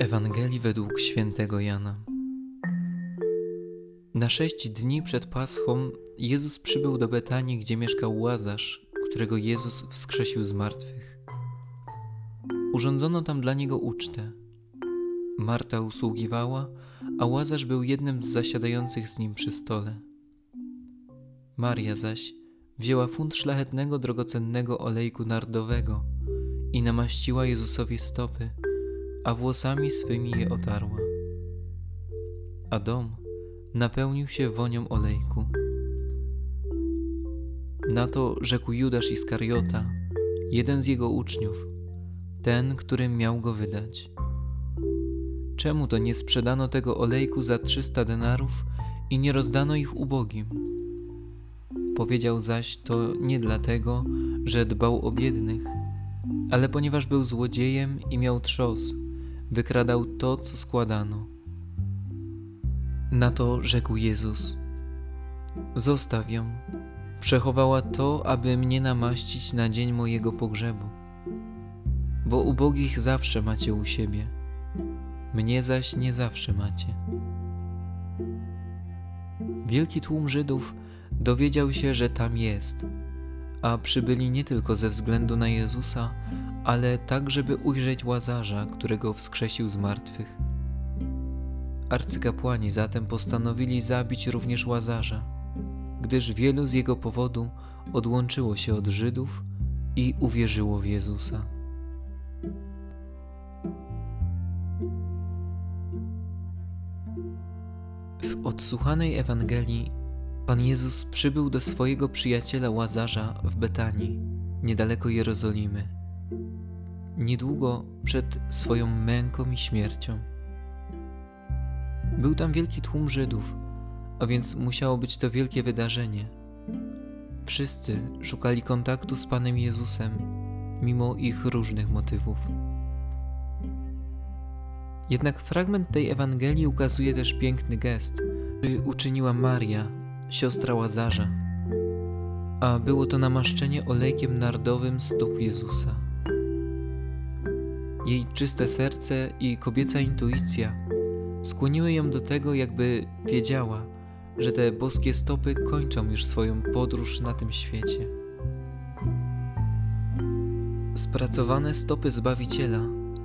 Ewangelii według świętego Jana. Na sześć dni przed Paschą Jezus przybył do Betanii, gdzie mieszkał Łazarz, którego Jezus wskrzesił z martwych. Urządzono tam dla niego ucztę. Marta usługiwała, a Łazarz był jednym z zasiadających z nim przy stole. Maria zaś wzięła funt szlachetnego, drogocennego olejku nardowego i namaściła Jezusowi stopy – a włosami swymi je otarła. A dom napełnił się wonią olejku. Na to rzekł Judasz Iskariota, jeden z jego uczniów, ten, którym miał go wydać. Czemu to nie sprzedano tego olejku za trzysta denarów i nie rozdano ich ubogim? Powiedział zaś to nie dlatego, że dbał o biednych, ale ponieważ był złodziejem i miał trzos, wykradał to, co składano. Na to rzekł Jezus: Zostaw ją. Przechowała to, aby mnie namaścić na dzień mojego pogrzebu. Bo ubogich zawsze macie u siebie, mnie zaś nie zawsze macie. Wielki tłum Żydów dowiedział się, że tam jest, a przybyli nie tylko ze względu na Jezusa, ale tak, żeby ujrzeć łazarza, którego wskrzesił z martwych. Arcykapłani zatem postanowili zabić również łazarza, gdyż wielu z jego powodu odłączyło się od Żydów i uwierzyło w Jezusa. W odsłuchanej Ewangelii Pan Jezus przybył do swojego przyjaciela Łazarza w Betanii, niedaleko Jerozolimy niedługo przed swoją męką i śmiercią. Był tam wielki tłum Żydów, a więc musiało być to wielkie wydarzenie. Wszyscy szukali kontaktu z Panem Jezusem, mimo ich różnych motywów. Jednak fragment tej Ewangelii ukazuje też piękny gest, który uczyniła Maria, siostra Łazarza, a było to namaszczenie olejkiem nardowym stóp Jezusa. Jej czyste serce i kobieca intuicja skłoniły ją do tego, jakby wiedziała, że te boskie stopy kończą już swoją podróż na tym świecie. Spracowane stopy Zbawiciela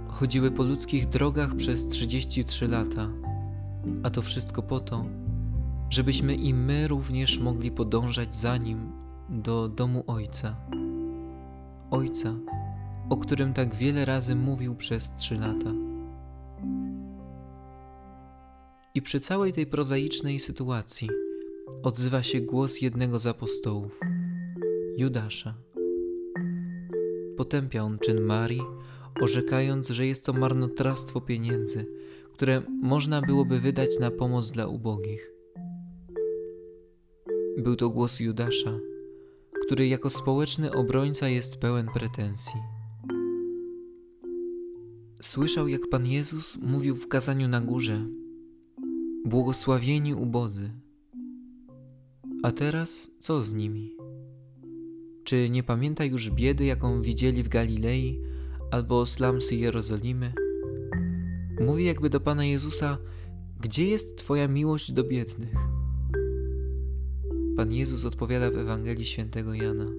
chodziły po ludzkich drogach przez 33 lata, a to wszystko po to, żebyśmy i my również mogli podążać za Nim do domu Ojca. Ojca, o którym tak wiele razy mówił przez trzy lata. I przy całej tej prozaicznej sytuacji odzywa się głos jednego z apostołów, Judasza. Potępia on czyn Marii, orzekając, że jest to marnotrawstwo pieniędzy, które można byłoby wydać na pomoc dla ubogich. Był to głos Judasza, który jako społeczny obrońca jest pełen pretensji. Słyszał, jak Pan Jezus mówił w kazaniu na górze: Błogosławieni ubodzy. A teraz co z nimi? Czy nie pamięta już biedy, jaką widzieli w Galilei albo slumsy Jerozolimy? Mówi jakby do Pana Jezusa: Gdzie jest Twoja miłość do biednych? Pan Jezus odpowiada w Ewangelii Świętego Jana: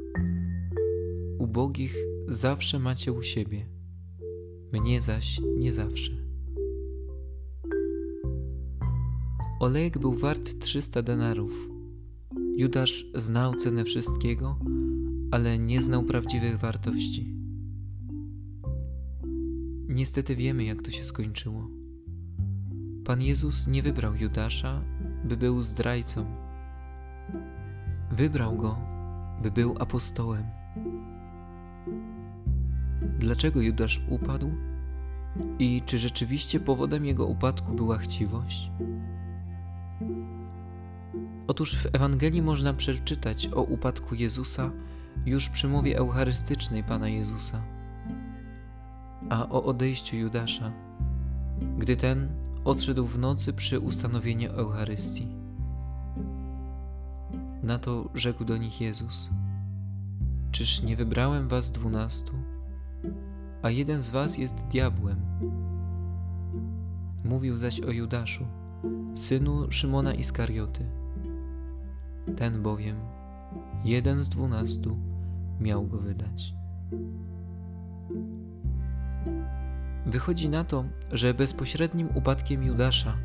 Ubogich zawsze macie u siebie mnie zaś nie zawsze. Olejek był wart 300 denarów. Judasz znał cenę wszystkiego, ale nie znał prawdziwych wartości. Niestety wiemy, jak to się skończyło. Pan Jezus nie wybrał Judasza, by był zdrajcą. Wybrał go, by był apostołem. Dlaczego Judasz upadł? I czy rzeczywiście powodem jego upadku była chciwość? Otóż w Ewangelii można przeczytać o upadku Jezusa już przy mowie eucharystycznej Pana Jezusa, a o odejściu Judasza, gdy ten odszedł w nocy przy ustanowieniu Eucharystii. Na to rzekł do nich Jezus: Czyż nie wybrałem was dwunastu? a jeden z was jest diabłem. mówił zaś o Judaszu, synu Szymona Iskarioty. Ten bowiem, jeden z dwunastu, miał go wydać. Wychodzi na to, że bezpośrednim upadkiem Judasza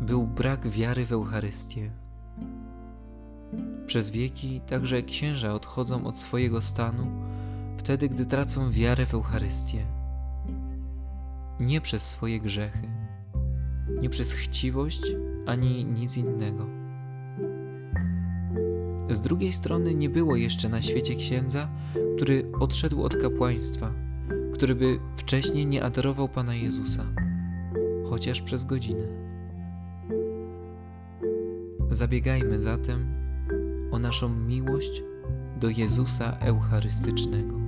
był brak wiary w Eucharystię. Przez wieki także księża odchodzą od swojego stanu wtedy, gdy tracą wiarę w Eucharystię. Nie przez swoje grzechy, nie przez chciwość ani nic innego. Z drugiej strony nie było jeszcze na świecie księdza, który odszedł od kapłaństwa, który by wcześniej nie adorował Pana Jezusa, chociaż przez godzinę. Zabiegajmy zatem o naszą miłość do Jezusa Eucharystycznego.